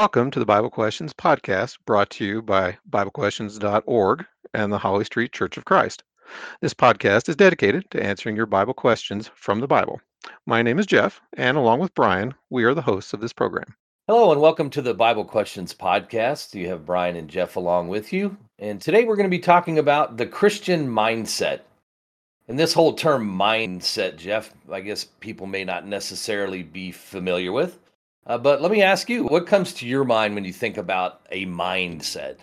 Welcome to the Bible Questions podcast brought to you by BibleQuestions.org and the Holly Street Church of Christ. This podcast is dedicated to answering your Bible questions from the Bible. My name is Jeff, and along with Brian, we are the hosts of this program. Hello, and welcome to the Bible Questions podcast. You have Brian and Jeff along with you. And today we're going to be talking about the Christian mindset. And this whole term mindset, Jeff, I guess people may not necessarily be familiar with. Uh, but let me ask you, what comes to your mind when you think about a mindset?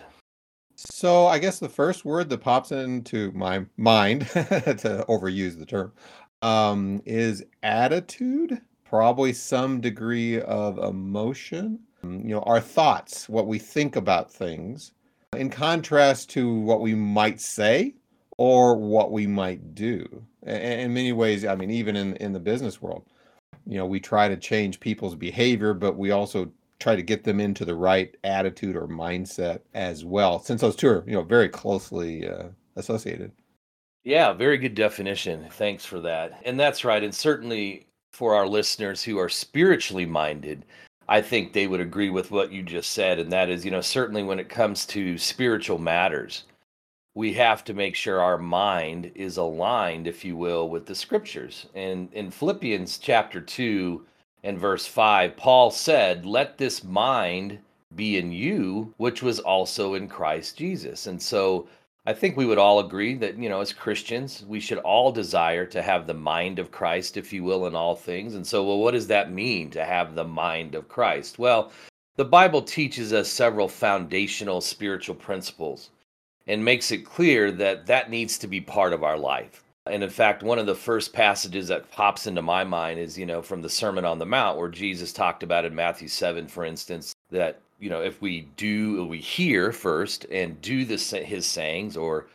So I guess the first word that pops into my mind, to overuse the term, um, is attitude. Probably some degree of emotion. Um, you know, our thoughts, what we think about things, in contrast to what we might say or what we might do. In many ways, I mean, even in in the business world, you know we try to change people's behavior but we also try to get them into the right attitude or mindset as well since those two are you know very closely uh, associated. Yeah very good definition. Thanks for that. And that's right and certainly for our listeners who are spiritually minded i think they would agree with what you just said and that is you know certainly when it comes to spiritual matters we have to make sure our mind is aligned, if you will, with the scriptures. And in Philippians chapter 2 and verse 5, Paul said, Let this mind be in you, which was also in Christ Jesus. And so I think we would all agree that, you know, as Christians, we should all desire to have the mind of Christ, if you will, in all things. And so, well, what does that mean to have the mind of Christ? Well, the Bible teaches us several foundational spiritual principles and makes it clear that that needs to be part of our life. And in fact, one of the first passages that pops into my mind is, you know, from the Sermon on the Mount, where Jesus talked about in Matthew 7, for instance, that, you know, if we do, we hear first and do his sayings or,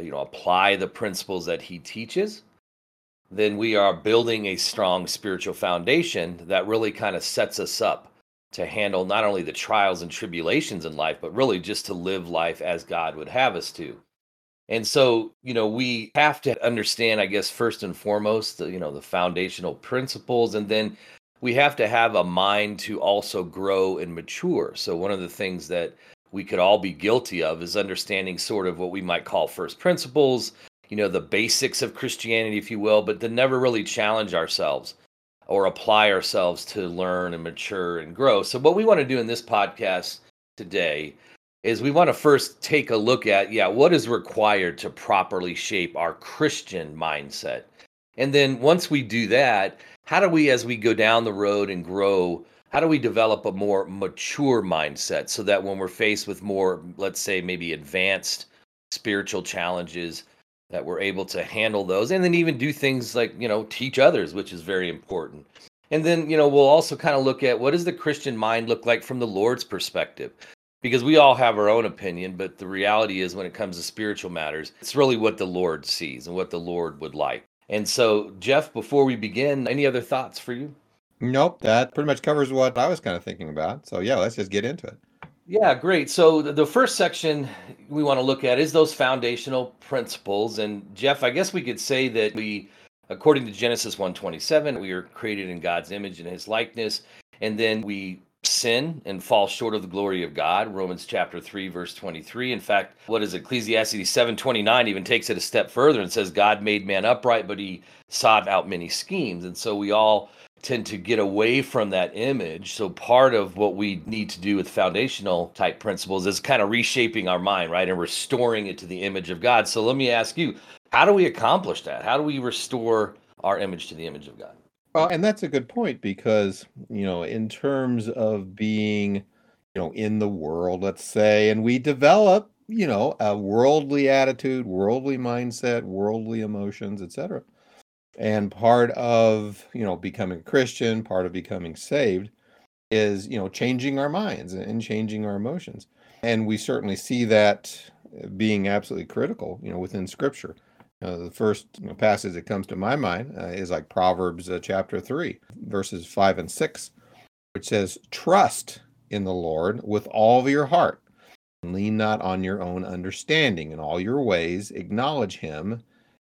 you know, apply the principles that he teaches, then we are building a strong spiritual foundation that really kind of sets us up to handle not only the trials and tribulations in life, but really just to live life as God would have us to. And so, you know, we have to understand, I guess, first and foremost, the, you know, the foundational principles, and then we have to have a mind to also grow and mature. So, one of the things that we could all be guilty of is understanding sort of what we might call first principles, you know, the basics of Christianity, if you will, but to never really challenge ourselves or apply ourselves to learn and mature and grow. So, what we want to do in this podcast today is we want to first take a look at, yeah, what is required to properly shape our Christian mindset. And then once we do that, how do we, as we go down the road and grow, how do we develop a more mature mindset so that when we're faced with more, let's say, maybe advanced spiritual challenges, that we're able to handle those and then even do things like you know teach others which is very important. And then you know we'll also kind of look at what does the christian mind look like from the lord's perspective? Because we all have our own opinion but the reality is when it comes to spiritual matters it's really what the lord sees and what the lord would like. And so jeff before we begin any other thoughts for you? Nope that pretty much covers what i was kind of thinking about. So yeah let's just get into it yeah, great. So the first section we want to look at is those foundational principles. And Jeff, I guess we could say that we, according to Genesis 1:27, we are created in God's image and his likeness. And then we sin and fall short of the glory of God. Romans chapter 3, verse 23. In fact, what is Ecclesiastes 7:29 even takes it a step further and says, God made man upright, but he sought out many schemes. And so we all tend to get away from that image. So part of what we need to do with foundational type principles is kind of reshaping our mind, right? And restoring it to the image of God. So let me ask you, how do we accomplish that? How do we restore our image to the image of God? Well, and that's a good point because, you know, in terms of being, you know, in the world, let's say, and we develop, you know, a worldly attitude, worldly mindset, worldly emotions, etc and part of, you know, becoming Christian, part of becoming saved is, you know, changing our minds and changing our emotions. And we certainly see that being absolutely critical, you know, within scripture. The first you know, passage that comes to my mind uh, is like Proverbs uh, chapter 3, verses 5 and 6, which says, Trust in the Lord with all your heart, lean not on your own understanding. In all your ways, acknowledge him,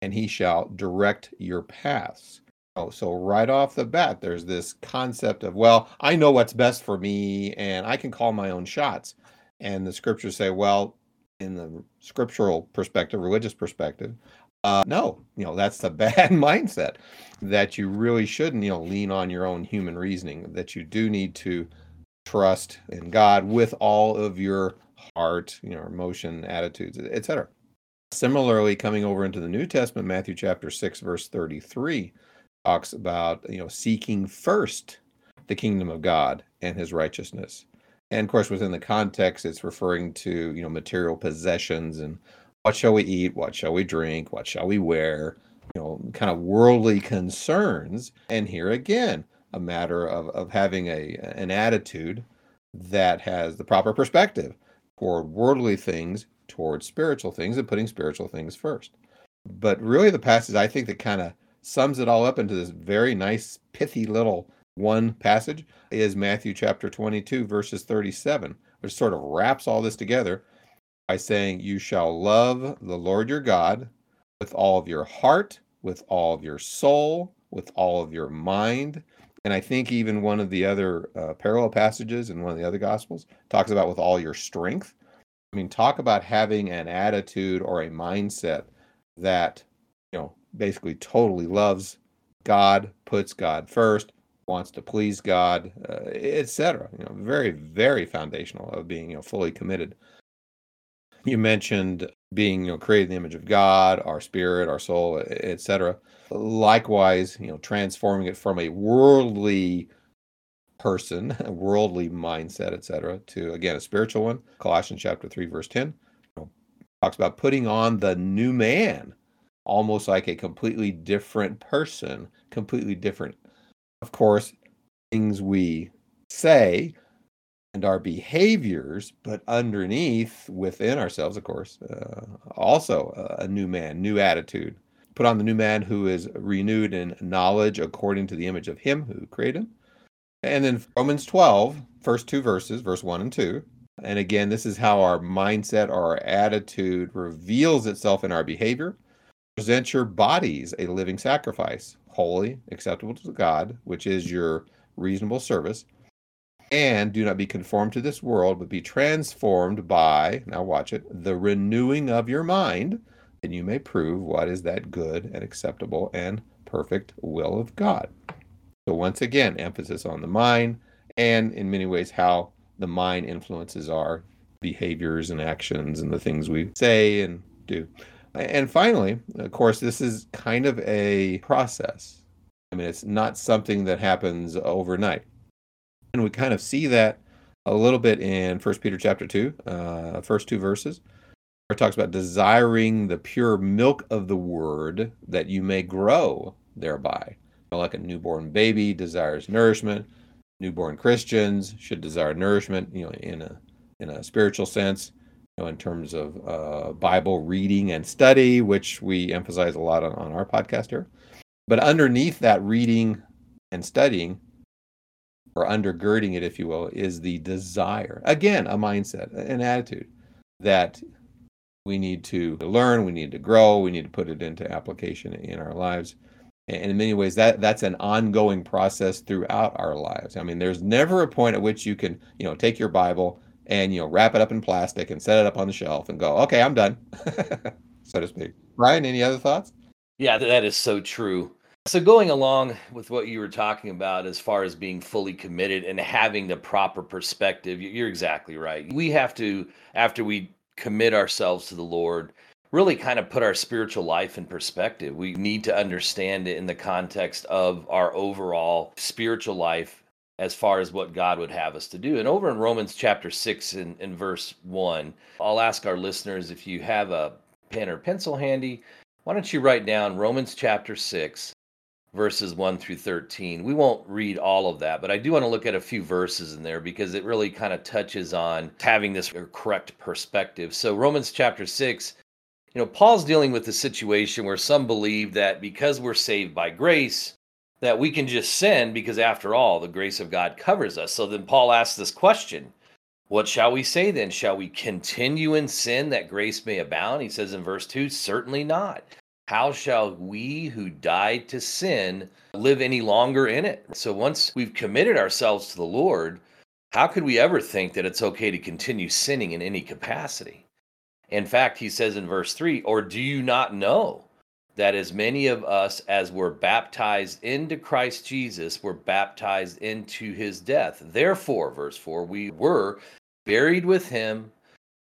and he shall direct your paths. Oh, so right off the bat, there's this concept of, well, I know what's best for me and I can call my own shots. And the scriptures say, well, in the scriptural perspective, religious perspective, uh, no, you know, that's a bad mindset that you really shouldn't, you know, lean on your own human reasoning, that you do need to trust in God with all of your heart, you know, emotion, attitudes, etc. Similarly, coming over into the New Testament, Matthew chapter 6, verse 33 talks about, you know, seeking first the kingdom of God and his righteousness. And of course, within the context, it's referring to, you know, material possessions and what shall we eat? What shall we drink? What shall we wear? You know, kind of worldly concerns. And here again, a matter of, of having a an attitude that has the proper perspective toward worldly things, toward spiritual things, and putting spiritual things first. But really, the passage I think that kind of sums it all up into this very nice, pithy little one passage is Matthew chapter 22, verses 37, which sort of wraps all this together by saying, You shall love the Lord your God with all of your heart, with all of your soul, with all of your mind. And I think even one of the other uh, parallel passages in one of the other gospels talks about with all your strength. I mean, talk about having an attitude or a mindset that, you know, basically totally loves God, puts God first, wants to please God, uh, etc. You know, very, very foundational of being, you know, fully committed you mentioned being you know created in the image of god our spirit our soul etc likewise you know transforming it from a worldly person a worldly mindset etc to again a spiritual one colossians chapter 3 verse 10 you know, talks about putting on the new man almost like a completely different person completely different of course things we say and our behaviors, but underneath, within ourselves, of course, uh, also a new man, new attitude. Put on the new man who is renewed in knowledge according to the image of him who created him. And then Romans 12, first two verses, verse 1 and 2. And again, this is how our mindset or our attitude reveals itself in our behavior. Present your bodies a living sacrifice, holy, acceptable to God, which is your reasonable service and do not be conformed to this world, but be transformed by, now watch it, the renewing of your mind, and you may prove what is that good and acceptable and perfect will of God. So, once again, emphasis on the mind, and in many ways, how the mind influences our behaviors and actions and the things we say and do. And finally, of course, this is kind of a process. I mean, it's not something that happens overnight and we kind of see that a little bit in First Peter chapter two, uh, first two verses, where it talks about desiring the pure milk of the word that you may grow thereby. Like a newborn baby desires nourishment, newborn Christians should desire nourishment, you know, in a in a spiritual sense, you know, in terms of uh, Bible reading and study, which we emphasize a lot on, on our podcast here. But underneath that reading and studying or undergirding it, if you will, is the desire. Again, a mindset, an attitude that we need to learn, we need to grow, we need to put it into application in our lives. And in many ways, that that's an ongoing process throughout our lives. I mean, there's never a point at which you can, you know, take your Bible and you know wrap it up in plastic and set it up on the shelf and go, okay, I'm done, so to speak. Brian, any other thoughts? Yeah, that is so true. So, going along with what you were talking about as far as being fully committed and having the proper perspective, you're exactly right. We have to, after we commit ourselves to the Lord, really kind of put our spiritual life in perspective. We need to understand it in the context of our overall spiritual life as far as what God would have us to do. And over in Romans chapter 6 and, verse 1, I'll ask our listeners if you have a pen or pencil handy, why don't you write down Romans chapter 6 verses 1 through 13. We won't read all of that, but I do want to look at a few verses in there because it really kind of touches on having this correct perspective. So, Romans chapter 6, you know, Paul's dealing with the situation where some believe that because we're saved by grace, that we can just sin because after all, the grace of God covers us. So then Paul asks this question What shall we say then? Shall we continue in sin that grace may abound? He says in verse 2, Certainly not. how shall we who died to sin live any longer in it? So once we've committed ourselves to the Lord, how could we ever think that it's okay to continue sinning in any capacity? In fact, he says in verse 3 Or do you not know that as many of us as were baptized into Christ Jesus were baptized into his death? Therefore, verse 4, we were buried with him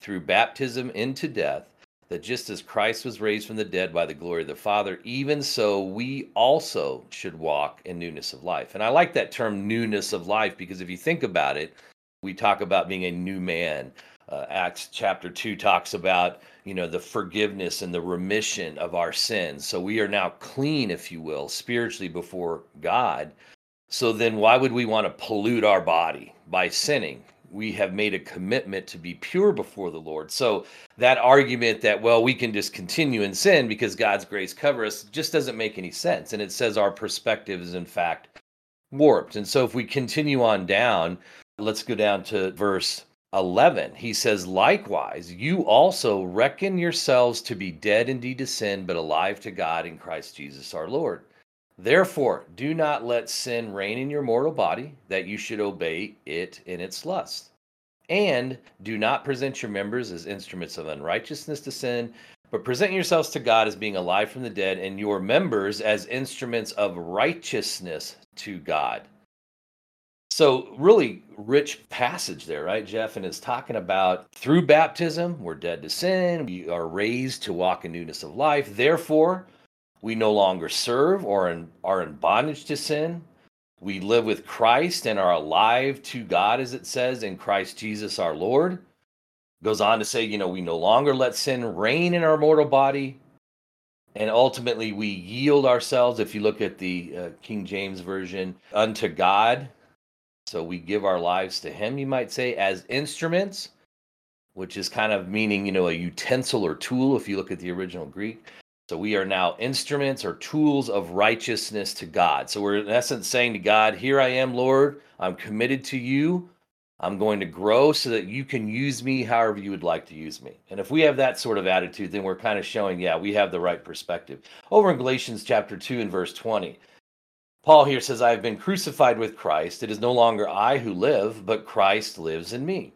through baptism into death that just as Christ was raised from the dead by the glory of the Father, even so we also should walk in newness of life. And I like that term newness of life because if you think about it, we talk about being a new man. Uh, Acts chapter 2 talks about, you know, the forgiveness and the remission of our sins. So we are now clean, if you will, spiritually before God. So then why would we want to pollute our body by sinning? we have made a commitment to be pure before the Lord. So that argument that well we can just continue in sin because God's grace covers us just doesn't make any sense. And it says our perspective is in fact warped. And so if we continue on down, let's go down to verse 11. He says, Likewise, you also reckon yourselves to be dead indeed to sin, but alive to God in Christ Jesus our Lord. Therefore, do not let sin reign in your mortal body, that you should obey it in its lust. And do not present your members as instruments of unrighteousness to sin, but present yourselves to God as being alive from the dead, and your members as instruments of righteousness to God. So, really rich passage there, right, Jeff? And it's talking about through baptism, we're dead to sin, we are raised to walk in newness of life. Therefore, we no longer serve or in, are in bondage to sin. We live with Christ and are alive to God, as it says, in Christ Jesus our Lord. Goes on to say, you know, we no longer let sin reign in our mortal body. And ultimately, we yield ourselves, if you look at the uh, King James Version, unto God. So we give our lives to Him, you might say, as instruments, which is kind of meaning, you know, a utensil or tool, if you look at the original Greek. So we are now instruments or tools of righteousness to God. So we're in essence saying to God, Here I am, Lord. I'm committed to you. I'm going to grow so that you can use me however you would like to use me. And if we have that sort of attitude, then we're kind of showing, yeah, we have the right perspective. Over in Galatians chapter 2 and verse 20, Paul here says, I have been crucified with Christ. It is no longer I who live, but Christ lives in me.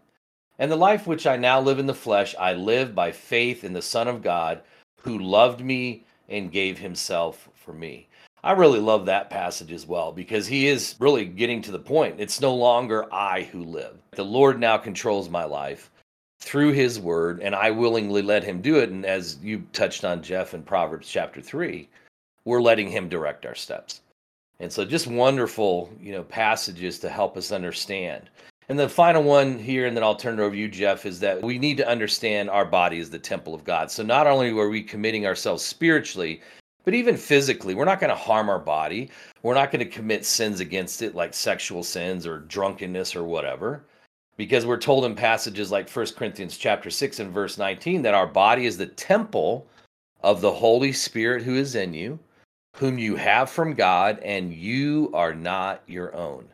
And the life which I now live in the flesh, I live by faith in the Son of God who loved me and gave himself for me. I really love that passage as well because he is really getting to the point. It's no longer I who live. The Lord now controls my life through his word, and I willingly let him do it. And as you touched on, Jeff, in Proverbs chapter three, we're letting him direct our steps. And so just wonderful, you know, passages to help us understand. And the final one here, and then I'll turn it over to you, Jeff, is that we need to understand our body is the temple of God. So not only are we committing ourselves spiritually, but even physically, we're not going to harm our body. We're not going to commit sins against it, like sexual sins or drunkenness or whatever, because we're told in passages like 1 Corinthians chapter 6 and verse 19 that our body is the temple of the Holy Spirit who is in you, whom you have from God, and you are not your own.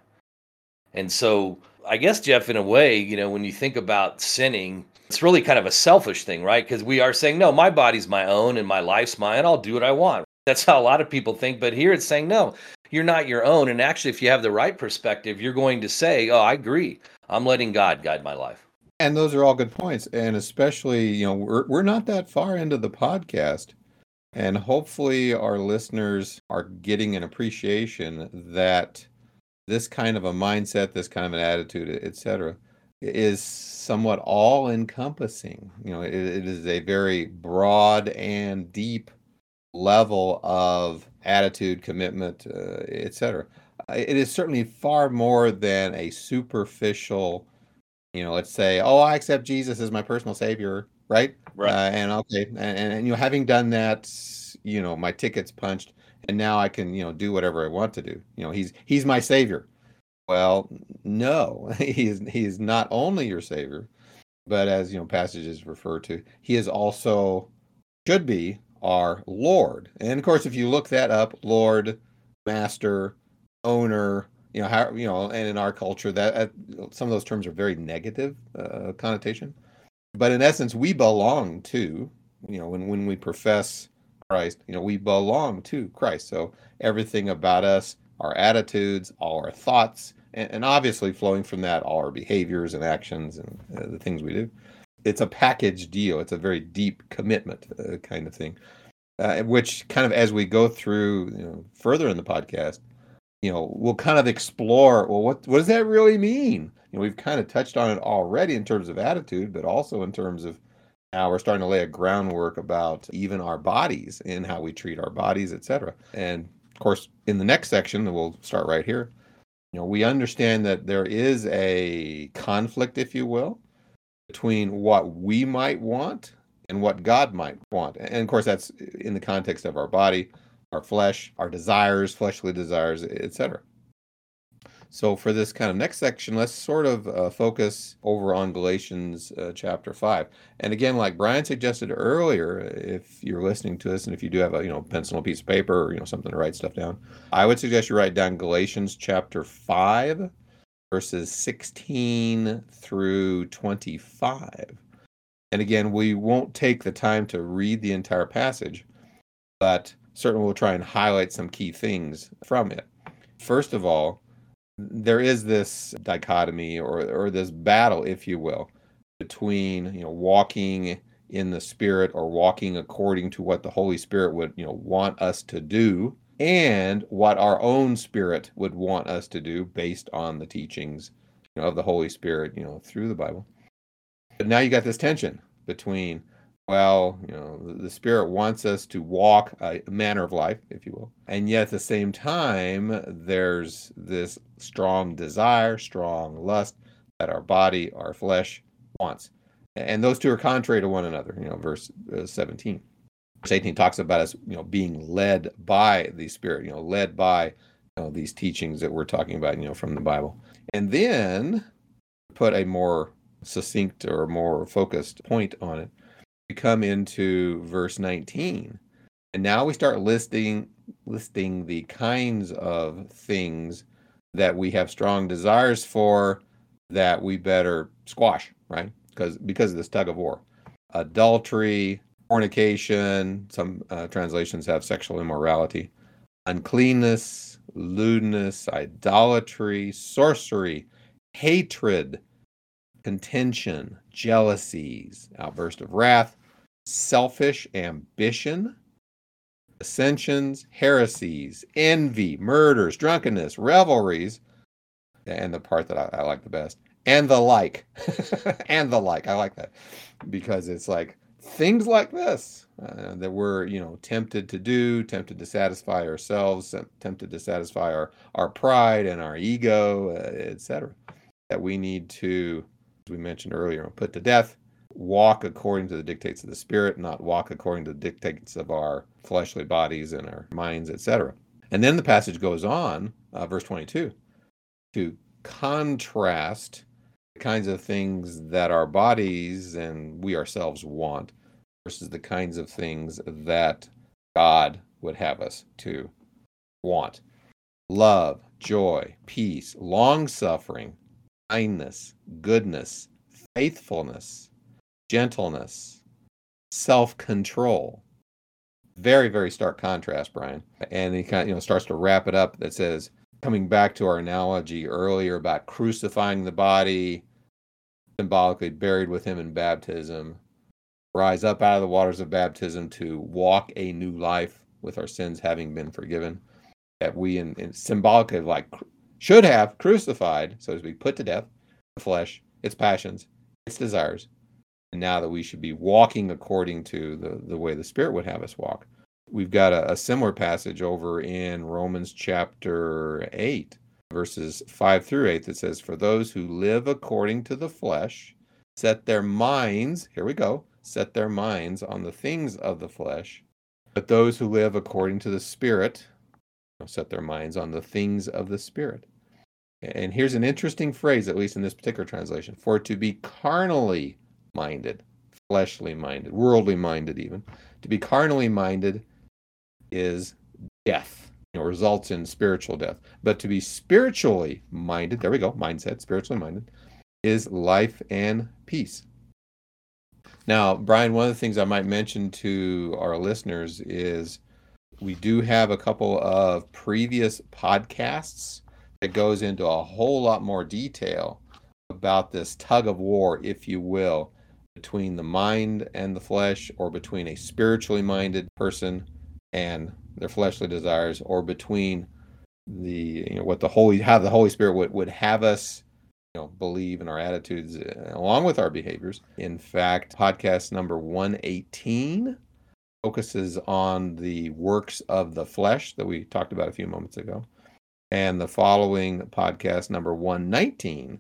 And so I guess, Jeff, in a way, you know, when you think about sinning, it's really kind of a selfish thing, right? Because we are saying, no, my body's my own and my life's mine. I'll do what I want. That's how a lot of people think. But here it's saying, no, you're not your own. And actually, if you have the right perspective, you're going to say, oh, I agree. I'm letting God guide my life. And those are all good points. And especially, you know, we're, we're not that far into the podcast. And hopefully, our listeners are getting an appreciation that this kind of a mindset, this kind of an attitude, etc., is somewhat all encompassing. You know, it, it is a very broad and deep level of attitude, commitment, uh, etc. It is certainly far more than a superficial, you know, let's say, oh, I accept Jesus as my personal savior, right? Right. Uh, and okay, and, and you know, having done that, you know, my ticket's punched and now I can, you know, do whatever I want to do. You know, he's he's my savior. Well, no, he's he's not only your savior, but as you know, passages refer to, he is also should be our Lord. And of course, if you look that up, Lord, Master, Owner, you know how you know, and in our culture, that uh, some of those terms are very negative uh, connotation. But in essence, we belong to you know when when we profess Christ, you know, we belong to Christ. So everything about us, our attitudes, all our thoughts, and, and obviously flowing from that, all our behaviors and actions and uh, the things we do. It's a package deal. It's a very deep commitment uh, kind of thing, uh, which kind of as we go through you know, further in the podcast, you know, we'll kind of explore. Well, what what does that really mean? You know, we've kind of touched on it already in terms of attitude, but also in terms of now we're starting to lay a groundwork about even our bodies and how we treat our bodies, etc. And of course, in the next section, we'll start right here. You know, we understand that there is a conflict, if you will, between what we might want and what God might want. And of course, that's in the context of our body, our flesh, our desires, fleshly desires, etc. So, for this kind of next section, let's sort of uh, focus over on Galatians uh, chapter 5. And again, like Brian suggested earlier, if you're listening to this and if you do have a you know pencil and piece of paper or you know something to write stuff down, I would suggest you write down Galatians chapter 5, verses 16 through 25. And again, we won't take the time to read the entire passage, but certainly we'll try and highlight some key things from it. First of all, there is this dichotomy or or this battle, if you will, between you know walking in the spirit or walking according to what the Holy Spirit would you know want us to do and what our own spirit would want us to do based on the teachings you know, of the Holy Spirit, you know, through the Bible. But now you got this tension between well, you know, the Spirit wants us to walk a manner of life, if you will. And yet at the same time, there's this strong desire, strong lust that our body, our flesh wants. And those two are contrary to one another, you know, verse uh, 17. Verse 18 talks about us, you know, being led by the Spirit, you know, led by you know, these teachings that we're talking about, you know, from the Bible. And then put a more succinct or more focused point on it we come into verse 19 and now we start listing listing the kinds of things that we have strong desires for that we better squash right? Because because of this tug of war. Adultery fornication some uh, translations have sexual immorality. Uncleanness lewdness idolatry sorcery hatred contention, jealousies, outburst of wrath, selfish ambition, dissensions, heresies, envy, murders, drunkenness, revelries, and the part that I, I like the best, and the like, and the like. I like that because it's like things like this uh, that we're you know tempted to do, tempted to satisfy ourselves, tempted to satisfy our our pride and our ego, uh, etc. That we need to as we mentioned earlier, put to death, walk according to the dictates of the spirit, not walk according to the dictates of our fleshly bodies and our minds, etc. And then the passage goes on, uh, verse 22, to contrast the kinds of things that our bodies and we ourselves want versus the kinds of things that God would have us to want. Love, joy, peace, long suffering, kindness, goodness, faithfulness, gentleness, self control. Very, very stark contrast, Brian. And he kind of, you know, starts to wrap it up that says, coming back to our analogy earlier about crucifying the body, symbolically buried with him in baptism, rise up out of the waters of baptism to walk a new life with our sins having been forgiven. That we, in, in symbolically, like should have crucified, so to speak, put to death the flesh, its passions, its desires. And now that we should be walking according to the, the way the Spirit would have us walk. We've got a, a similar passage over in Romans chapter 8, verses 5 through 8, that says, For those who live according to the flesh set their minds, here we go, set their minds on the things of the flesh. But those who live according to the Spirit set their minds on the things of the Spirit. And here's an interesting phrase, at least in this particular translation for to be carnally minded, fleshly minded, worldly minded, even. To be carnally minded is death, you know, results in spiritual death. But to be spiritually minded, there we go, mindset, spiritually minded, is life and peace. Now, Brian, one of the things I might mention to our listeners is we do have a couple of previous podcasts that goes into a whole lot more detail about this tug of war, if you will, between the mind and the flesh, or between a spiritually minded person and their fleshly desires, or between the you know what the holy how the Holy Spirit would, would have us you know believe in our attitudes uh, along with our behaviors. In fact, podcast number 118 focuses on the works of the flesh that we talked about a few moments ago. And the following podcast number 119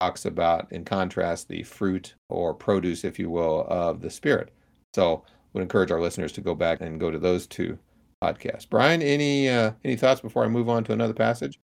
talks about, in contrast, the fruit or produce, if you will, of the Spirit. So, would encourage our listeners to go back and go to those two podcasts. Brian, any uh, any thoughts before I move on to another passage?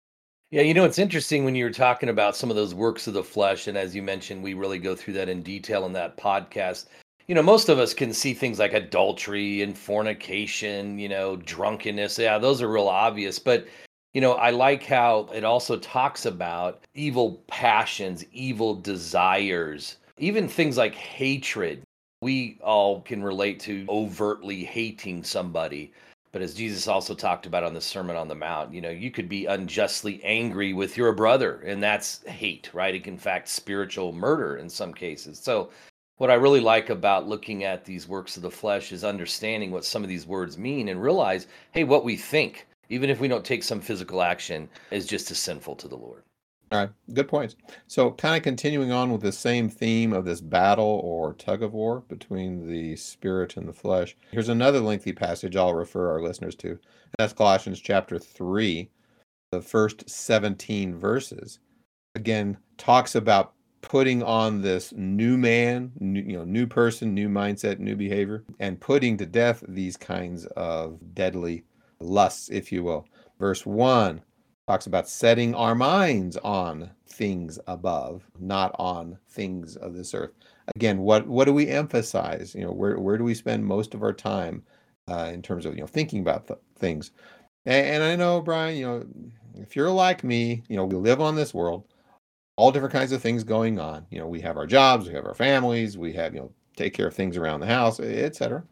Yeah, you know, it's interesting when you were talking about some of those works of the flesh, and as you mentioned, we really go through that in detail in that podcast. You know, most of us can see things like adultery and fornication, you know, drunkenness. Yeah, those are real obvious. But you know, I like how it also talks about evil passions, evil desires, even things like hatred. We all can relate to overtly hating somebody. But as Jesus also talked about on the Sermon on the Mount, you know, you could be unjustly angry with your brother, and that's hate, right? It can, in fact, spiritual murder in some cases. So, what I really like about looking at these works of the flesh is understanding what some of these words mean and realize, hey, what we think even if we don't take some physical action, is just as sinful to the Lord. All right, good points. So, kind of continuing on with the same theme of this battle or tug of war between the spirit and the flesh. Here's another lengthy passage I'll refer our listeners to. That's Colossians chapter 3, the first 17 verses. Again, talks about putting on this new man, new, you know, new person, new mindset, new behavior, and putting to death these kinds of deadly lusts, if you will. Verse 1 talks about setting our minds on things above, not on things of this earth. Again, what what do we emphasize? You know, where where do we spend most of our time uh, in terms of you know thinking about th- things? And, and I know, Brian, you know, if you're like me, you know, we live on this world, all different kinds of things going on. You know, we have our jobs, we have our families, we have you know take care of things around the house, etc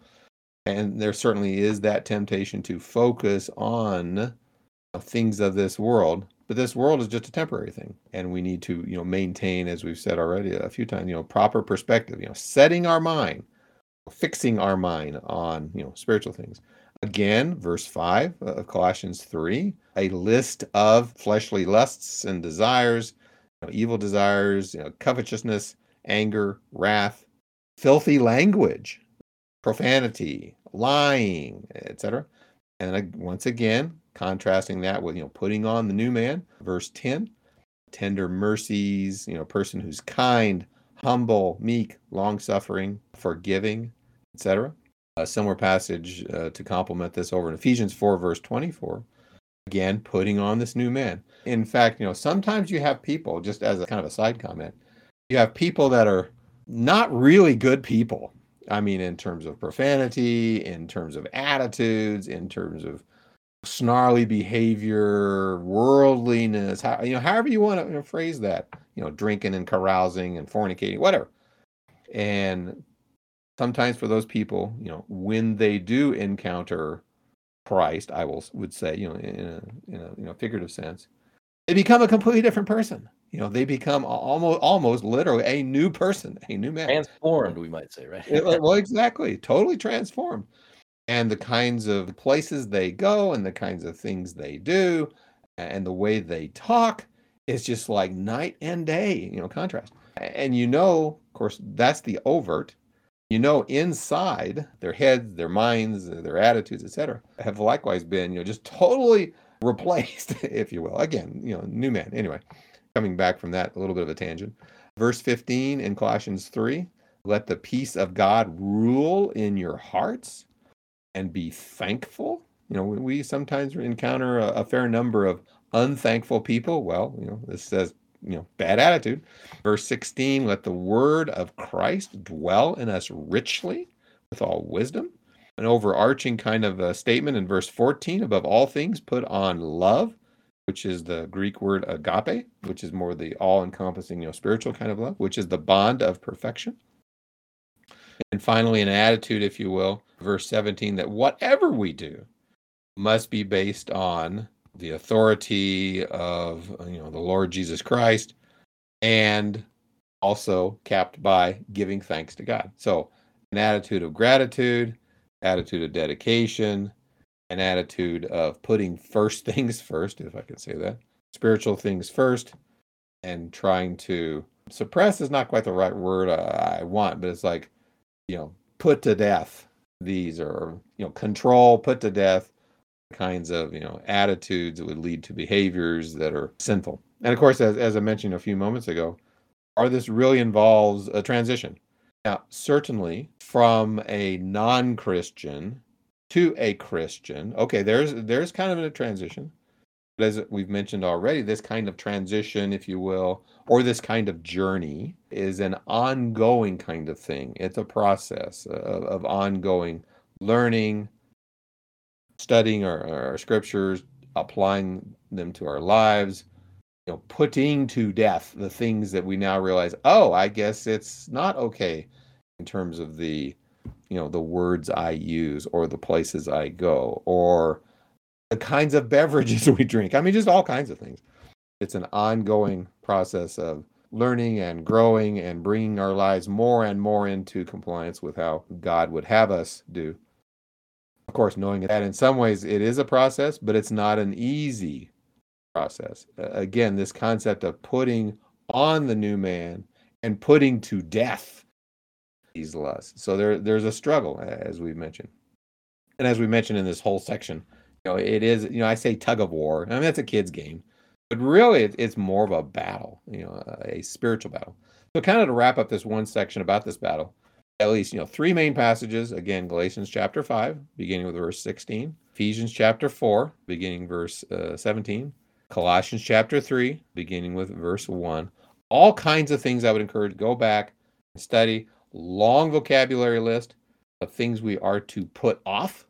and there certainly is that temptation to focus on things of this world but this world is just a temporary thing and we need to you know maintain as we've said already a few times you know proper perspective you know setting our mind fixing our mind on you know spiritual things. Again verse 5 of colossians 3 a list of fleshly lusts and desires you know, evil desires you know covetousness anger wrath filthy language profanity, lying, etc. And once again, contrasting that with you know putting on the new man, verse 10, tender mercies, you know, person who's kind, humble, meek, long-suffering, forgiving, etc. A similar passage uh, to complement this over in Ephesians 4, verse 24. Again, putting on this new man. In fact, you know, sometimes you have people, just as a kind of a side comment, you have people that are not really good people I mean, in terms of profanity, in terms of attitudes, in terms of snarly behavior, worldliness, how, you know, however you want to phrase that, you know, drinking and carousing and fornicating, whatever. And sometimes for those people, you know, when they do encounter Christ, I will would say, you know, in a, in a you know figurative sense, they become a completely different person you know they become almost almost literally a new person a new man. Transformed we might say right? Well exactly totally transformed. And the kinds of places they go and the kinds of things they do and the way they talk is just like night and day you know contrast. And you know of course that's the overt. You know inside their heads their minds uh, their attitudes etc have likewise been you know just totally replaced if you will. Again you know new man anyway coming back from that, a little bit of a tangent. Verse 15 in Colossians 3 let the peace of God rule in your hearts and be thankful. You know, we sometimes encounter a, a fair number of unthankful people. Well, you know, this says, you know, bad attitude. Verse 16 let the word of Christ dwell in us richly with all wisdom. An overarching kind of a statement in verse 14 above all things, put on love which is the Greek word agape, which is more the all encompassing, you know, spiritual kind of love, which is the bond of perfection. And finally, an attitude, if you will, verse 17, that whatever we do must be based on the authority of you know the Lord Jesus Christ and also capped by giving thanks to God. So, an attitude of gratitude, attitude of dedication, an attitude of putting first things first, if I can say that, spiritual things first, and trying to suppress is not quite the right word uh, I, want, but it's like, you know, put to death these or, you know, control, put to death kinds of, you know, attitudes that would lead to behaviors that are sinful. And of course, as, as I mentioned a few moments ago, are this really involves a transition. Now, certainly from a non-Christian to a Christian, okay, there's there's kind of a transition. But as we've mentioned already, this kind of transition, if you will, or this kind of journey is an ongoing kind of thing. It's a process of, of ongoing learning, studying our, our scriptures, applying them to our lives, you know, putting to death the things that we now realize, oh, I guess it's not okay in terms of the, you know, the words I use or the places I go or the kinds of beverages we drink. I mean, just all kinds of things. It's an ongoing process of learning and growing and bringing our lives more and more into compliance with how God would have us do. Of course, knowing that in some ways it is a process, but it's not an easy process. again, this concept of putting on the new man and putting to death these lusts. So there, there's a struggle, as we've mentioned. And as we mentioned in this whole section, you know, it is, you know, I say tug of war. I mean, that's a kid's game, but really it's more of a battle, you know, a spiritual battle. So, kind of to wrap up this one section about this battle, at least, you know, three main passages. Again, Galatians chapter 5, beginning with verse 16, Ephesians chapter 4, beginning verse uh, 17, Colossians chapter 3, beginning with verse 1. All kinds of things I would encourage go back study. Long vocabulary list of things we are to put off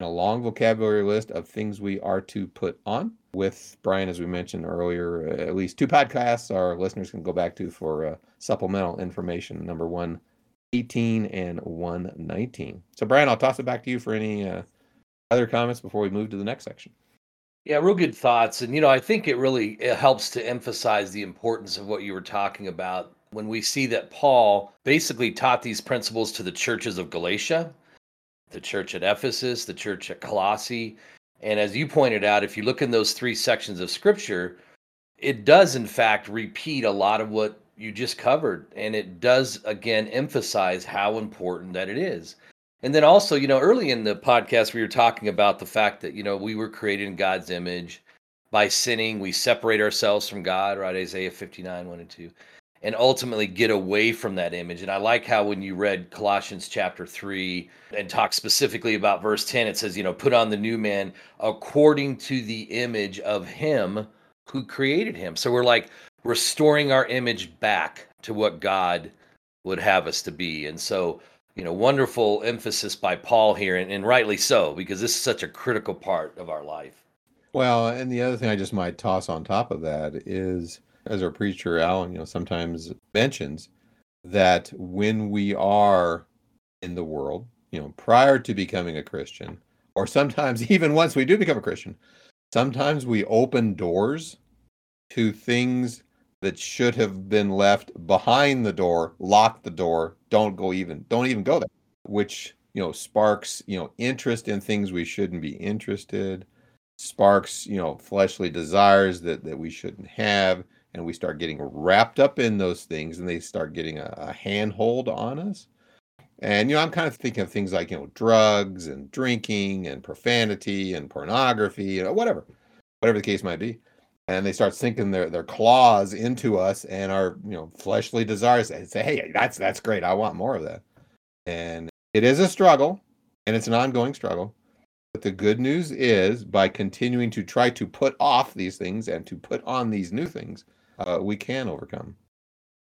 and a long vocabulary list of things we are to put on. With Brian, as we mentioned earlier, uh, at least two podcasts our listeners can go back to for uh, supplemental information number 118 and 119. So, Brian, I'll toss it back to you for any uh, other comments before we move to the next section. Yeah, real good thoughts. And, you know, I think it really it helps to emphasize the importance of what you were talking about when we see that Paul basically taught these principles to the churches of Galatia the church at Ephesus, the church at Colossae. And as you pointed out, if you look in those three sections of scripture, it does in fact repeat a lot of what you just covered. And it does again emphasize how important that it is. And then also, you know, early in the podcast, we were talking about the fact that, you know, we were created in God's image. By sinning, we separate ourselves from God, right? Isaiah 59, 1 and 2 and ultimately get away from that image. And I like how when you read Colossians chapter 3 and talk specifically about verse 10, it says, you know, put on the new man according to the image of him who created him. So we're like restoring our image back to what God would have us to be. And so, you know, wonderful emphasis by Paul here, and, and rightly so, because this is such a critical part of our life. Well, and the other thing I just might toss on top of that is as our preacher Alan, you know, sometimes mentions that when we are in the world, you know, prior to becoming a Christian, or sometimes even once we do become a Christian, sometimes we open doors to things that should have been left behind the door, lock the door, don't go even, don't even go there, which, you know, sparks, you know, interest in things we shouldn't be interested, sparks, you know, fleshly desires that, that we shouldn't have and we start getting wrapped up in those things and they start getting a, a handhold on us. And you know, I'm kind of thinking of things like you know, drugs and drinking and profanity and pornography, you know, whatever, whatever the case might be. And they start sinking their, their claws into us and our you know fleshly desires and say, hey, that's that's great. I want more of that. And it is a struggle, and it's an ongoing struggle. But the good news is by continuing to try to put off these things and to put on these new things, uh, we can overcome.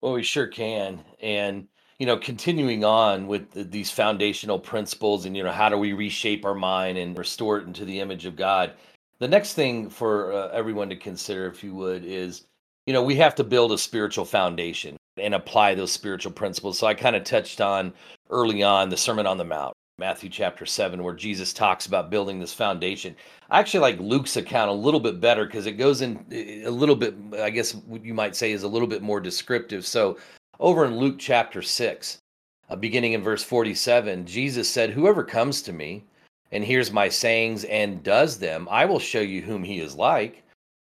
Well, we sure can. And, you know, continuing on with the, these foundational principles and, you know, how do we reshape our mind and restore it into the image of God? The next thing for uh, everyone to consider, if you would, is, you know, we have to build a spiritual foundation. and apply those spiritual principles. So I kind of touched on early on the Sermon on the Mount, Matthew chapter 7, where Jesus talks about building this foundation. I actually like Luke's account a little bit better because it goes in a little bit, I guess what you might say is a little bit more descriptive. So over in Luke chapter 6, uh, beginning in verse 47, Jesus said, Whoever comes to me and hears my sayings and does them, I will show you whom he is like.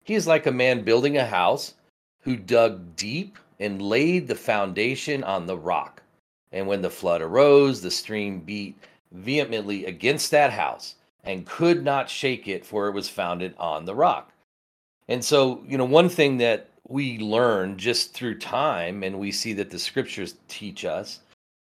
He is like a man building a house who dug deep and laid the foundation on the rock. And when the flood arose, the stream beat vehemently against that house and could not shake it, for it was founded on the rock. And so, you know, one thing that we learn just through time, and we see that the scriptures teach us,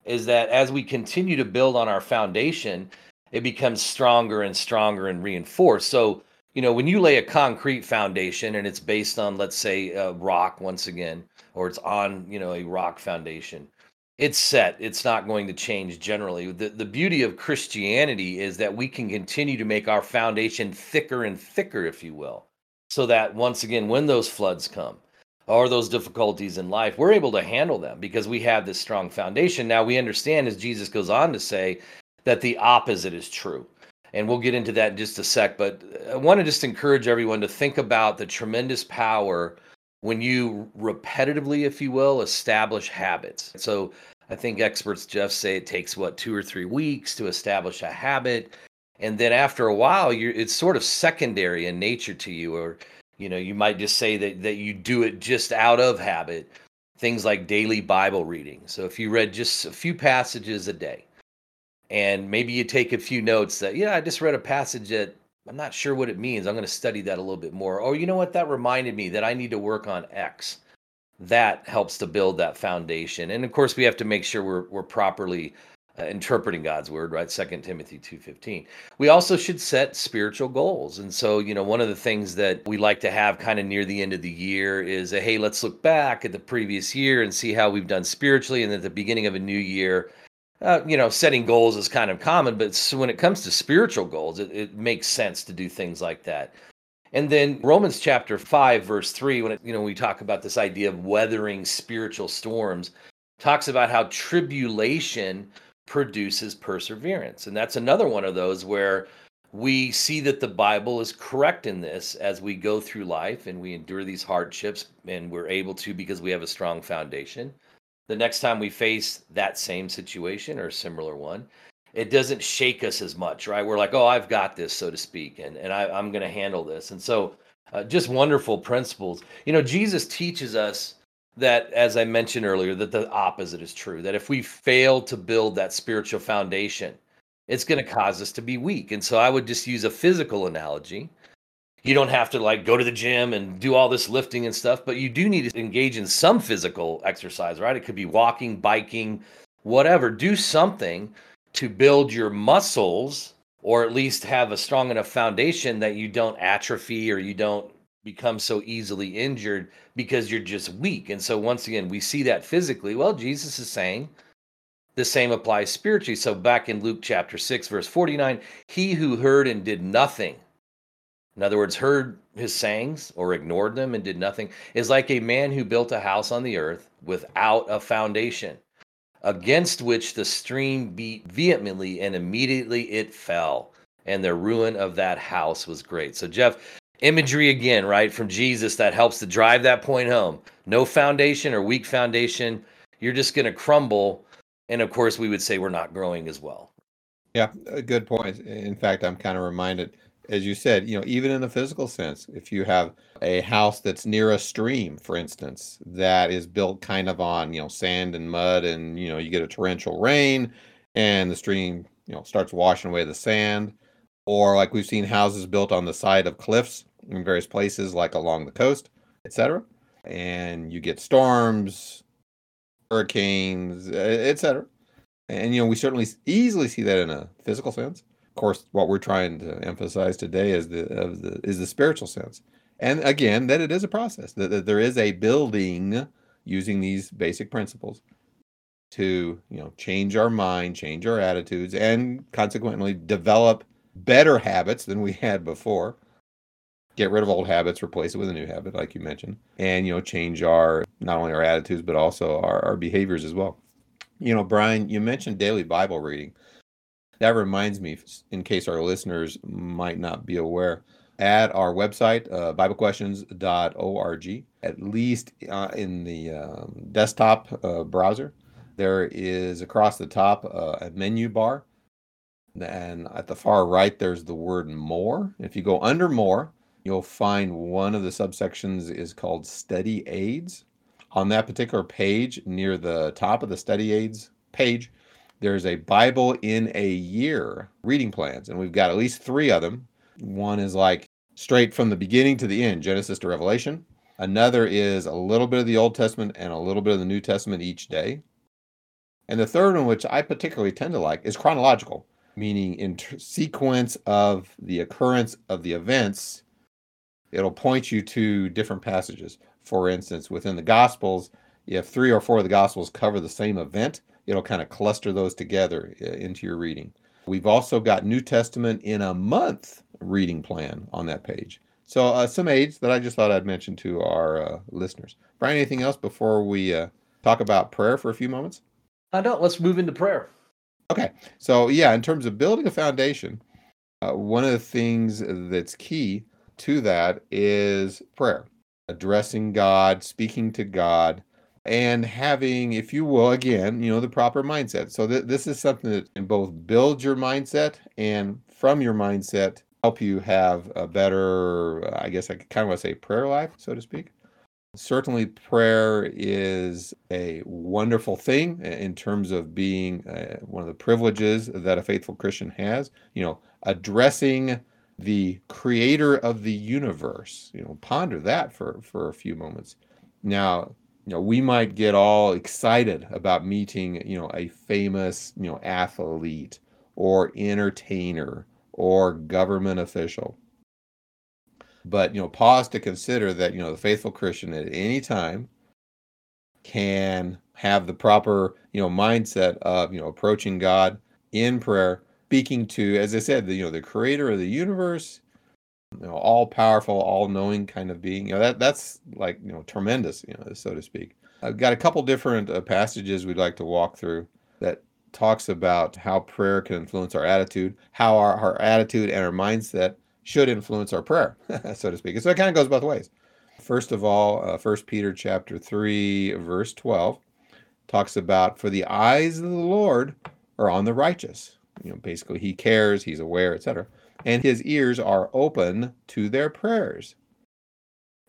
is that as we continue to build on our foundation, it becomes stronger and stronger and reinforced. So, you know, when you lay a concrete foundation and it's based on, let's say, a rock once again, or it's on, you know, a rock foundation, it's set. It's not going to change generally. The, the beauty of Christianity is that we can continue to make our foundation thicker and thicker, if you will, so that once again, when those floods come, or those difficulties in life, we're able to handle them because we have this strong foundation. Now we understand, as Jesus goes on to say, that the opposite is true. And we'll get into that in just a sec. But uh, I want to just encourage everyone to think about the tremendous power when you repetitively, if you will, establish habits. So I think experts, Jeff, say it takes what, two or three weeks to establish a habit. And then after a while, you're, it's sort of secondary in nature to you, or you know, you might just say that, that you do it just out of habit. Things like daily Bible reading. So if you read just a few passages a day, and maybe you take a few notes that, yeah, I just read a passage that I'm not sure what it means. I'm going to study that a little bit more. Or, you know what, that reminded me that I need to work on X. That helps to build that foundation. And of course, we have to make sure we're, we're properly uh, interpreting God's word, right? Second Timothy 2:15. We also should set spiritual goals. And so, you know, one of the things that we like to have kind of near the end of the year is a, hey, let's look back at the previous year and see how we've done spiritually and at the beginning of a new year, uh, you know, setting goals is kind of common, but when it comes to spiritual goals, it, it makes sense to do things like that. And then Romans chapter 5 verse 3 when it, you know we talk about this idea of weathering spiritual storms talks about how tribulation produces perseverance. And that's another one of those where we see that the Bible is correct in this as we go through life and we endure these hardships and we're able to because we have a strong foundation. The next time we face that same situation or a similar one, it doesn't shake us as much, right? We're like, oh, I've got this, so to speak, and, and I, I'm going to handle this. And so, uh, just wonderful principles. You know, Jesus teaches us that as i mentioned earlier that the opposite is true that if we fail to build that spiritual foundation it's going to cause us to be weak and so i would just use a physical analogy you don't have to like go to the gym and do all this lifting and stuff but you do need to engage in some physical exercise right it could be walking biking whatever do something to build your muscles or at least have a strong enough foundation that you don't atrophy or you don't become so easily injured because you're just weak. And so once again, we see that physically. Well, Jesus is saying the same applies spiritually. So back in Luke chapter 6 verse 49, he who heard and did nothing in other words, heard his sayings or ignored them and did nothing is like a man who built a house on the earth without a foundation, against which the stream beat vehemently and immediately it fell. And the ruin of that house was great. So, Jeff, imagery again, right, from Jesus that helps to drive that point home. No foundation or weak foundation, you're just going to crumble. And of course, we would say we're not growing as well. Yeah, good point. In fact, I'm kind of reminded, as you said, you know, even in a physical sense, if you have a house that's near a stream, for instance, that is built kind of on, you know, sand and mud, and, you know, you get a torrential rain and the stream, you know, starts washing away the sand. Or like we've seen houses built on the side of cliffs in various places, like along the coast, etc. And you get storms, hurricanes, etc. And you know, we certainly easily see that in a physical sense. Course, what we're trying to emphasize today is the, the is the spiritual sense. And again, that it is a process. That, that there is a building using these basic principles to you know change our mind, change our attitudes, and consequently develop better habits than we had before get rid of old habits, replace it with a new habit, like you mentioned, and you know, change our not only our attitudes but also our, our behaviors as well. You know, Brian, you mentioned daily Bible reading. That reminds me, in case our listeners might not be aware, at our website, uh, BibleQuestions.org, at least uh, in the um, desktop uh, browser, there is across the top uh, a menu bar. And at the far right, there's the word more. If you go under more, you'll find one of the subsections is called study aids. On that particular page, near the top of the study aids page, there's a Bible in a year reading plans, and we've got at least three of them. One is like straight from the beginning to the end, Genesis to Revelation. Another is a little bit of the Old Testament and a little bit of the New Testament each day. And the third one, which I particularly tend to like, is chronological, meaning in t- sequence of the occurrence of the events, it'll point you to different passages. For instance, within the Gospels, if three or four of the Gospels cover the same event, it'll kind of cluster those together uh, into your reading. We've also got New Testament in a month reading plan on that page. So uh, some aids that I just thought I'd mention to our uh, listeners. Brian, anything else before we uh, talk about prayer for a few moments? I don't. Let's move into prayer. Okay. So yeah, in terms of building a foundation, uh, one of the things that's key to that is prayer, addressing God, speaking to God, and having, if you will, again, you know, the proper mindset. So th- this is something that can both build your mindset and from your mindset help you have a better, I guess I kind of want to say prayer life, so to speak. Certainly, prayer is a wonderful thing in terms of being uh, one of the privileges that a faithful Christian has. You know, addressing the creator of the universe. You know, ponder that for, for a few moments. Now, you know, we might get all excited about meeting, you know, a famous, you know, athlete or entertainer or government official. But, you know, pause to consider that, you know, the faithful Christian at any time can have the proper, you know, mindset of, you know, approaching God in prayer, speaking to, as I said, the, you know, the creator of the universe, you know, all powerful, all knowing kind of being. You know, that that's like you know tremendous, you know, so to speak. I've got a couple different uh, passages we'd like to walk through that talks about how prayer can influence our attitude, how our, our attitude and our mindset should influence our prayer, so to speak. So it kind of goes both ways. First of all, uh, First Peter chapter three, verse twelve, talks about for the eyes of the Lord are on the righteous. You know, basically, He cares, He's aware, etc and his ears are open to their prayers,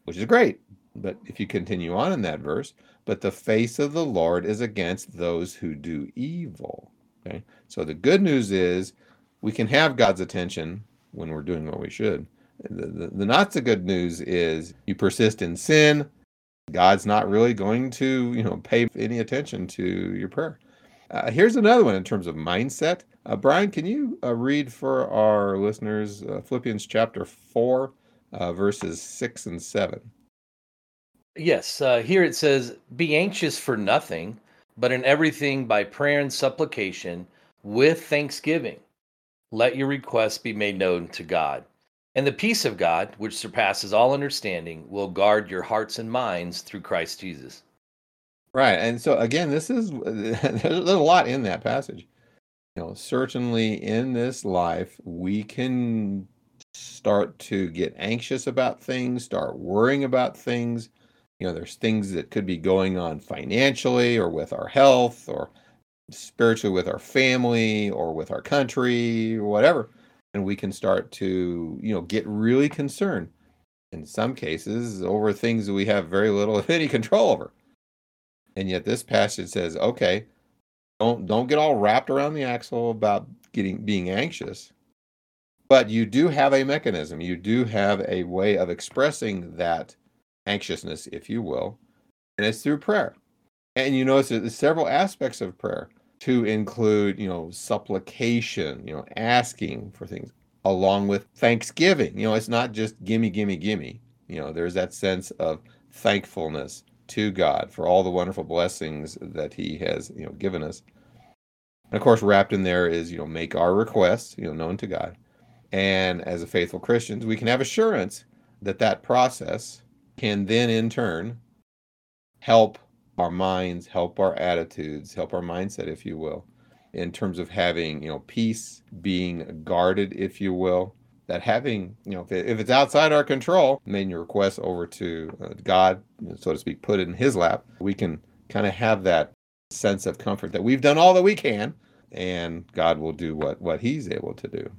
which is great. But if you continue on in that verse, but the face of the Lord is against those who do evil. Okay. So the good news is we can have God's attention when we're doing what we should. The, the, the not so good news is you persist in sin. God's not really going to, you know, pay any attention to your prayer. Uh, here's another one in terms of mindset. Uh, Brian, can you uh, read for our listeners uh, Philippians chapter 4, uh, verses 6 and 7? Yes. Uh, here it says, Be anxious for nothing, but in everything by prayer and supplication with thanksgiving. Let your requests be made known to God. And the peace of God, which surpasses all understanding, will guard your hearts and minds through Christ Jesus. Right. And so again, this is there's a lot in that passage. Know, certainly in this life, we can start to get anxious about things, start worrying about things. You know, there's things that could be going on financially or with our health or spiritually with our family or with our country or whatever. And we can start to, you know, get really concerned in some cases over things that we have very little, if any, control over. And yet this passage says, okay, don't don't get all wrapped around the axle about getting being anxious. But you do have a mechanism. You do have a way of expressing that anxiousness, if you will, and it's through prayer. And you notice that there's several aspects of prayer to include, you know, supplication, you know, asking for things, along with thanksgiving. You know, it's not just gimme, gimme, gimme. You know, there's that sense of thankfulness to God for all the wonderful blessings that He has, you know, given us. And of course, wrapped in there is, you know, make our requests, you know, known to God. And as a faithful Christians, we can have assurance that that process can then in turn help our minds, help our attitudes, help our mindset, if you will, in terms of having, you know, peace, being guarded, if you will, that having, you know, if, it's outside our control, making your request over to uh, God, so to speak, put it in His lap, we can kind of have that sense of comfort that we've done all that we can, and God will do what what He's able to do.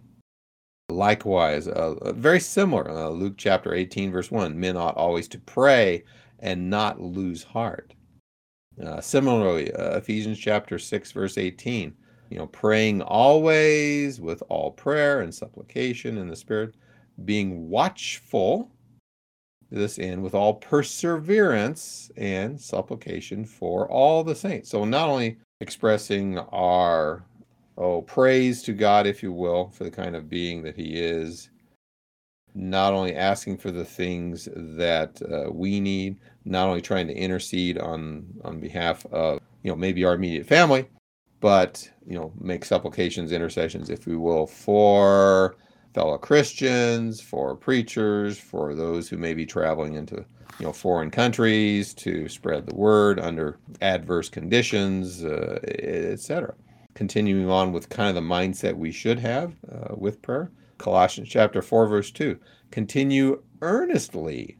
Likewise, uh, very similar, uh, Luke chapter 18, verse 1 men ought always to pray and not lose heart. Uh, similarly, uh, Ephesians chapter 6, verse 18, you know, praying always with all prayer and supplication in the Spirit, being watchful, this in with all perseverance and supplication for all the saints. So not only expressing our oh praise to God, if you will, for the kind of being that He is, not only asking for the things that uh, we need, not only trying to intercede on on behalf of you know maybe our immediate family, but you know make supplications, intercessions, if we will, for fellow Christians, for preachers, for those who may be traveling into you know foreign countries to spread the word under adverse conditions, uh, etc. Continuing on with kind of the mindset we should have uh, with prayer. Colossians chapter 4 verse 2. Continue earnestly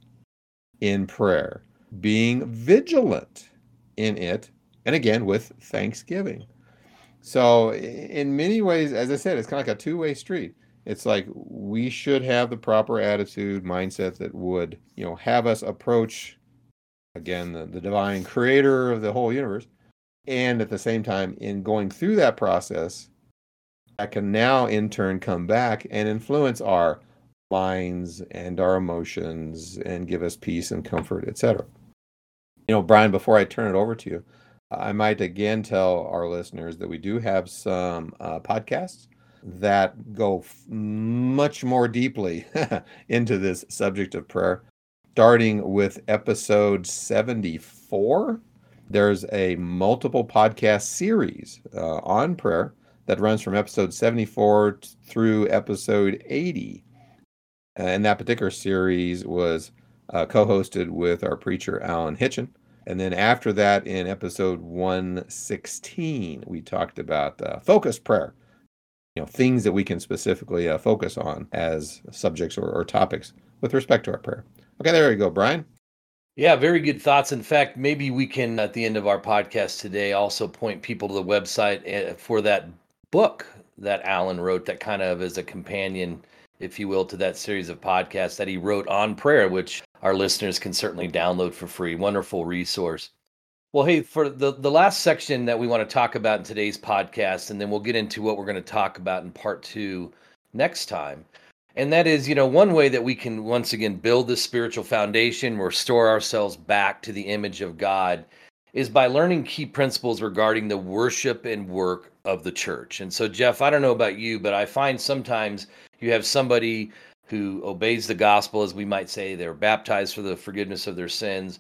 in prayer, being vigilant in it, and again with thanksgiving. So, in many ways, as I said, it's kind of like a two way street. It's like we should have the proper attitude, mindset that would, you know, have us approach, again, the, the divine creator of the whole universe. And at the same time, in going through that process, that can now in turn come back and influence our minds and our emotions and give us peace and comfort, etc. You know, Brian, before I turn it over to you, I might again tell our listeners that we do have some uh, podcasts that go f- much more deeply into this subject of prayer. Starting with episode 74, there's a multiple podcast series uh, on prayer that runs from episode 74 through episode 80. Uh, and that particular series was uh, co hosted with our preacher, Alan Hitchin. And then after that, in episode 116, we talked about uh, focus prayer you know things that we can specifically uh, focus on as subjects or, or topics with respect to our prayer. Okay, there you go, Brian. Yeah, very good thoughts. In fact, maybe we can, at the end of our podcast today, also point people to the website eh, for that book that Alan wrote that kind of is a companion, if you will, to that series of podcasts that he wrote on prayer, which our listeners can certainly download for free. Wonderful resource. Well, hey, for the, the last section that we want to talk about in today's podcast, and then we'll get into what we're going to talk about in part two next time. And that is, you know, one way that we can once again build this spiritual foundation, restore ourselves back to the image of God, is by learning key principles regarding the worship and work of the church. And so, Jeff, I don't know about you, but I find sometimes you have somebody who obeys the gospel, as we might say, they're baptized for the forgiveness of their sins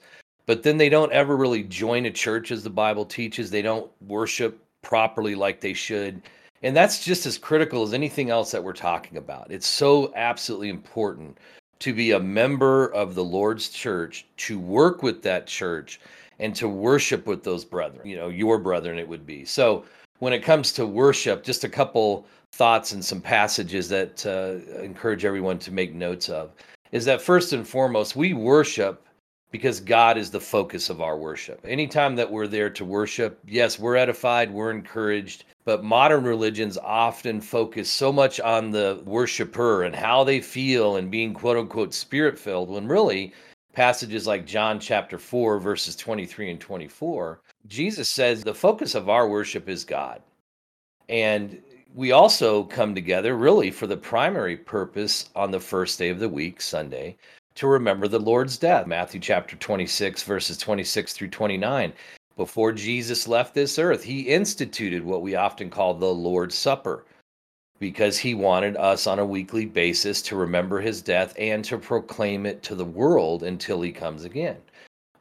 but then they don't ever really join a church as the Bible teaches. They don't worship properly like they should. And that's just as critical as anything else that we're talking about. It's so absolutely important to be a member of the Lord's church, to work with that church, and to worship with those brethren, you know, your brethren, it would be. So when it comes to worship, just a couple thoughts and some passages that uh, encourage everyone to make notes of is that first and foremost, we worship because God is the focus of our worship. Anytime that we're there to worship, yes, we're edified, we're encouraged, but modern religions often focus so much on the worshiper and how they feel and being quote unquote spirit filled when really passages like John chapter 4 verses 23 and 24, Jesus says the focus of our worship is God. And we also come together really for the primary purpose on the first day of the week, Sunday, to remember the Lord's death. Matthew chapter 26, verses 26 through 29. Before Jesus left this earth, he instituted what we often call the Lord's Supper because he wanted us on a weekly basis to remember his death and to proclaim it to the world until he comes again.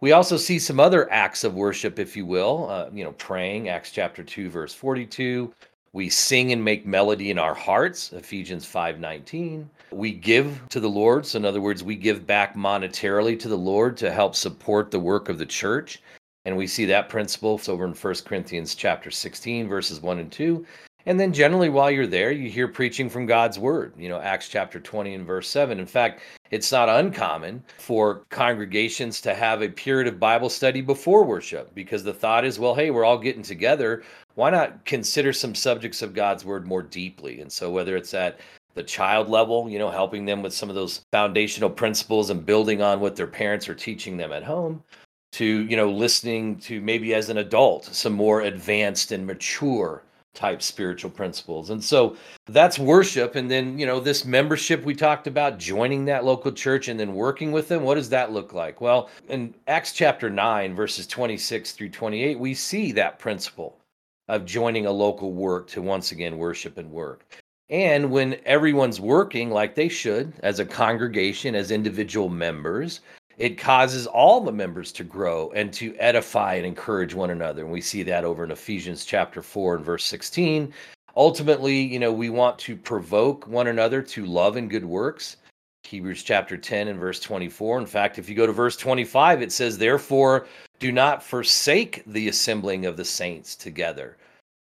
We also see some other acts of worship, if you will, uh, you know, praying, Acts chapter 2, verse 42, We sing and make melody in our hearts, Ephesians 5:19. We give to the Lord, so in other words, we give back monetarily to the Lord to help support the work of the church. And we see that principle over in 1 Corinthians chapter 16 verses 1 and 2. And then generally while you're there, you hear preaching from God's word, you know, Acts chapter 20 and verse 7. In fact, it's not uncommon for congregations to have a period of Bible study before worship because the thought is, well, hey, we're all getting together. Why not consider some subjects of God's word more deeply? And so whether it's at the child level, you know, helping them with some of those foundational principles and building on what their parents are teaching them at home, to, you know, listening to maybe as an adult, some more advanced and mature type spiritual principles. And so that's worship. And then, you know, this membership we talked about, joining that local church and then working with them, what does that look like? Well, in Acts chapter 9, verses 26 through 28, we see that principle of joining a local work to once again worship and work. And when everyone's working like they should as a congregation, as individual members, it causes all the members to grow and to edify and encourage one another. And we see that over in Ephesians chapter 4 and verse 16. Ultimately, you know, we want to provoke one another to love and good works. Hebrews chapter 10 and verse 24. In fact, if you go to verse 25, it says, Therefore, do not forsake the assembling of the saints together,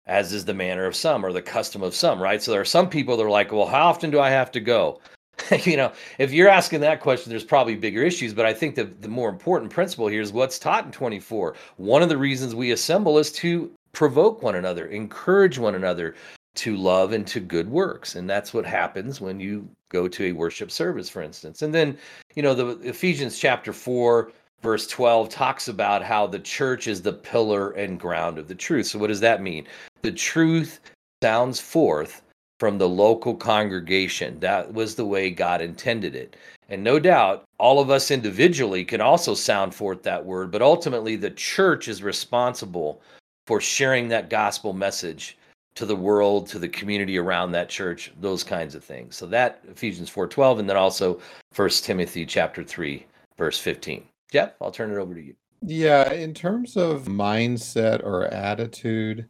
as is the manner of some or the custom of some, right? So there are some people that are like, Well, how often do I have to go? you know, if you're asking that question, there's probably bigger issues. But I think that the more important principle here is what's taught in 24. One of the reasons we assemble is to provoke one another, encourage one another to love and to good works. And that's what happens when you go to a worship service, for instance. And then, you know, the Ephesians chapter 4, verse 12 talks about how the church is the pillar and ground of the truth. So, what does that mean? The truth sounds forth from the local congregation. That was the way God intended it. And no doubt, all of us individually can also sound forth that word, but ultimately, the church is responsible for sharing that gospel message to the world, to the community around that church, those kinds of things. So that Ephesians 4:12 and then also First Timothy chapter 3 verse 15. Jeff, I'll turn it over to you. Yeah, in terms of mindset or attitude,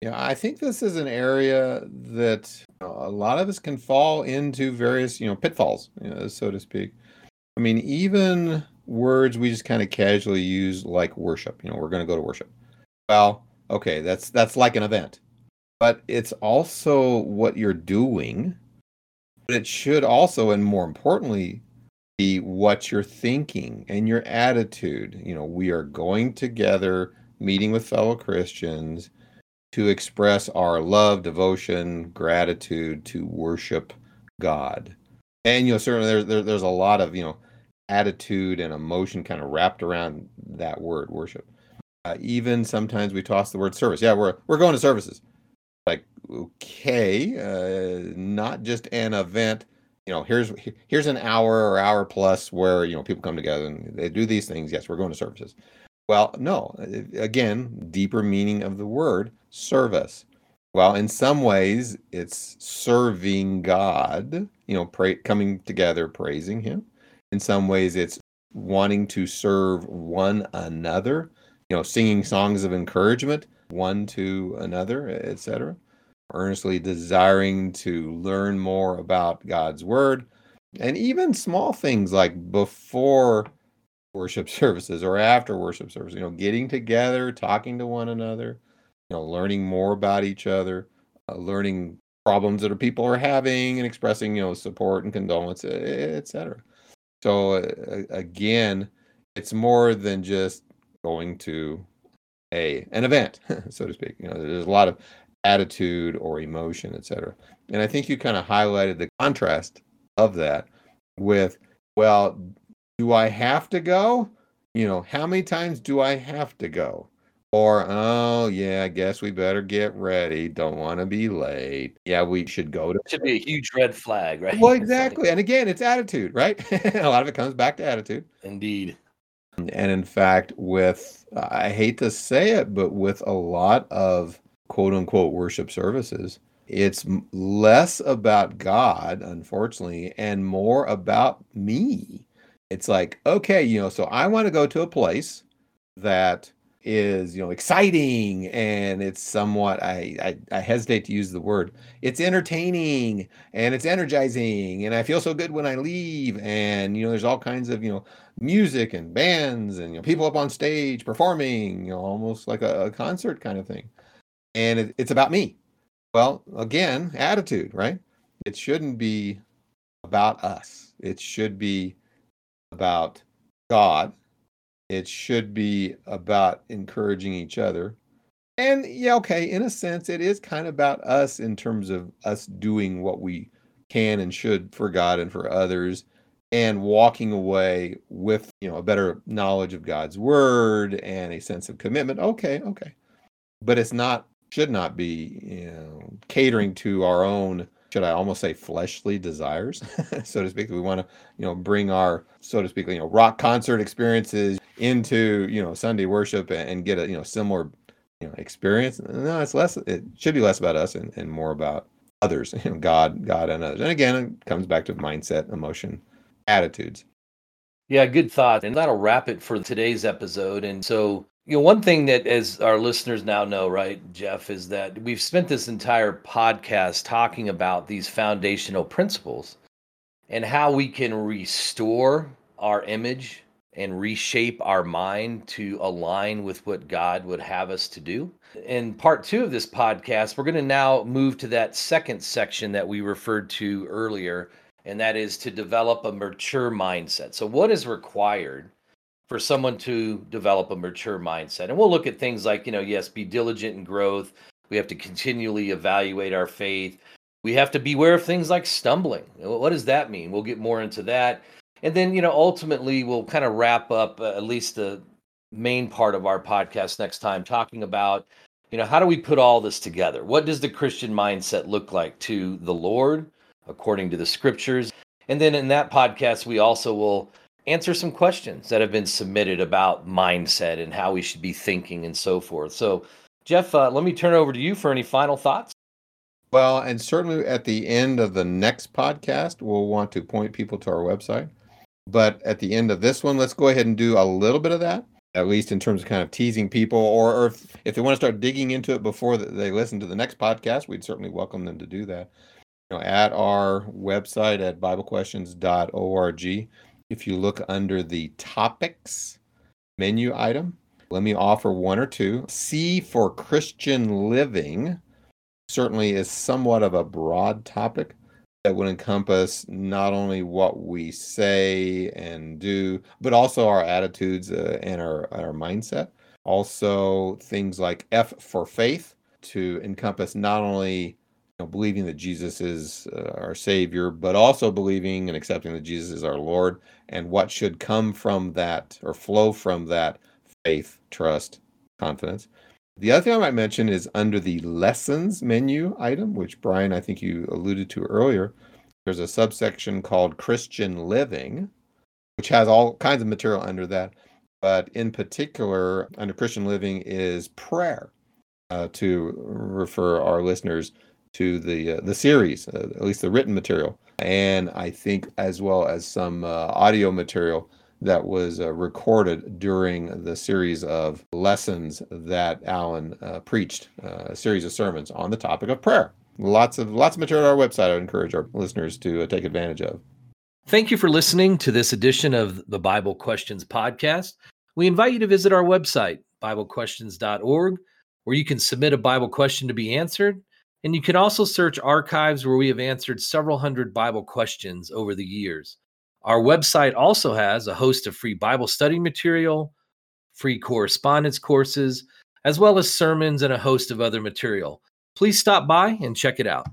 yeah, I think this is an area that a lot of us can fall into various, you know, pitfalls, you know, so to speak. I mean, even words we just kind of casually use like worship, you know, we're going to go to worship. Well, okay, that's that's like an event. But it's also what you're doing. But it should also and more importantly be what you're thinking and your attitude. You know, we are going together meeting with fellow Christians to express our love, devotion, gratitude to worship God. And you know, certainly there's there, there's a lot of you know attitude and emotion kind of wrapped around that word worship. Uh, even sometimes we toss the word service. Yeah, we're we're going to services. Like okay, uh, not just an event. You know, here's here's an hour or hour plus where you know people come together and they do these things. Yes, we're going to services. Well, no. Uh, again, deeper meaning of the word service. Well, in some ways, it's serving God, you know, pray, coming together, praising Him. In some ways, it's wanting to serve one another, you know, singing songs of encouragement one to another, etc. Earnestly desiring to learn more about God's Word. And even small things like before worship services or after worship service, you know, getting together, talking to one another, you know, learning more about each other, uh, learning problems that people are having and expressing, you know, support and condolence, etc. So uh, again, it's more than just going to a an event, so to speak. You know, there's a lot of attitude or emotion, etc. And I think you kind of highlighted the contrast of that with, well, do I have to go? You know, how many times do I have to go? Or, oh, yeah, I guess we better get ready. Don't want to be late. Yeah, we should go to. Should be a huge red flag, right? Well, exactly. And again, it's attitude, right? a lot of it comes back to attitude. Indeed. And in fact, with, I hate to say it, but with a lot of quote unquote worship services, it's less about God, unfortunately, and more about me. It's like, okay, you know, so I want to go to a place that is you know exciting and it's somewhat I, I, I hesitate to use the word it's entertaining and it's energizing and i feel so good when i leave. And you know there's all kinds of you know music and bands and you know people up on stage performing you know almost like a, a concert kind of thing. And it, it's about me. Well again attitude right? It shouldn't be about us. It should be about god it should be about encouraging each other. And yeah, okay, in a sense, it is kind of about us in terms of us doing what we can and should for God and for others and walking away with, you know, a better knowledge of God's word and a sense of commitment. Okay, okay. But it's not should not be, you know, catering to our own should I almost say fleshly desires, so to speak. We want to, you know, bring our, so to speak, you know, rock concert experiences into, you know, Sunday worship and, get a, you know, similar, you know, experience. No, it's less. It should be less about us and, and more about others, you know, God, God, and others. And again, it comes back to mindset, emotion, attitudes. Yeah, good thought. And that'll wrap it for today's episode. And so you know, one thing that, as our listeners now know, right, Jeff, is that we've spent this entire podcast talking about these foundational principles and how we can restore our image and reshape our mind to align with what God would have us to do. In part two of this podcast, we're going to now move to that second section that we referred to earlier, and that is to develop a mature mindset. So, what is required? For someone to develop a mature mindset. And we'll look at things like, you know, yes, be diligent in growth. We have to continually evaluate our faith. We have to beware of things like stumbling. What does that mean? We'll get more into that. And then, you know, ultimately, we'll kind of wrap up uh, at least the main part of our podcast next time, talking about, you know, how do we put all this together? What does the Christian mindset look like to the Lord according to the scriptures? And then in that podcast, we also will answer some questions that have been submitted about mindset and how we should be thinking and so forth. So, Jeff, uh, let me turn over to you for any final thoughts. Well, and certainly at the end of the next podcast, we'll want to point people to our website. But at the end of this one, let's go ahead and do a little bit of that, at least in terms of kind of teasing people, or, or if, if they want to start digging into it before they listen to the next podcast, we'd certainly welcome them to do that. You know, at our website at BibleQuestions.org, if you look under the topics menu item, let me offer one or two. C for Christian living certainly is somewhat of a broad topic that would encompass not only what we say and do, but also our attitudes uh, and our, our mindset. Also, things like F for faith to encompass not only know, believing that Jesus is uh, our Savior, but also believing and accepting that Jesus is our Lord, and what should come from that or flow from that faith, trust, confidence. The other thing I might mention is under the lessons menu item, which Brian, I think you alluded to earlier. There's a subsection called Christian Living, which has all kinds of material under that. But in particular, under Christian Living is prayer, uh, to refer our listeners to the uh, the series, uh, at least the written material, and I think as well as some uh, audio material that was uh, recorded during the series of lessons that Alan uh, preached, a series of sermons on the topic of prayer. Lots of lots of material on our website. I would encourage our listeners to take advantage of. Thank you for listening to this edition of the Bible Questions podcast. We invite you to visit our website, BibleQuestions.org, where you can submit a Bible question to be answered and you can also search archives where we have answered several hundred Bible questions over the years. Our website also has a host of free Bible study material, free correspondence courses, as well as sermons and a host of other material. Please stop by and check it out.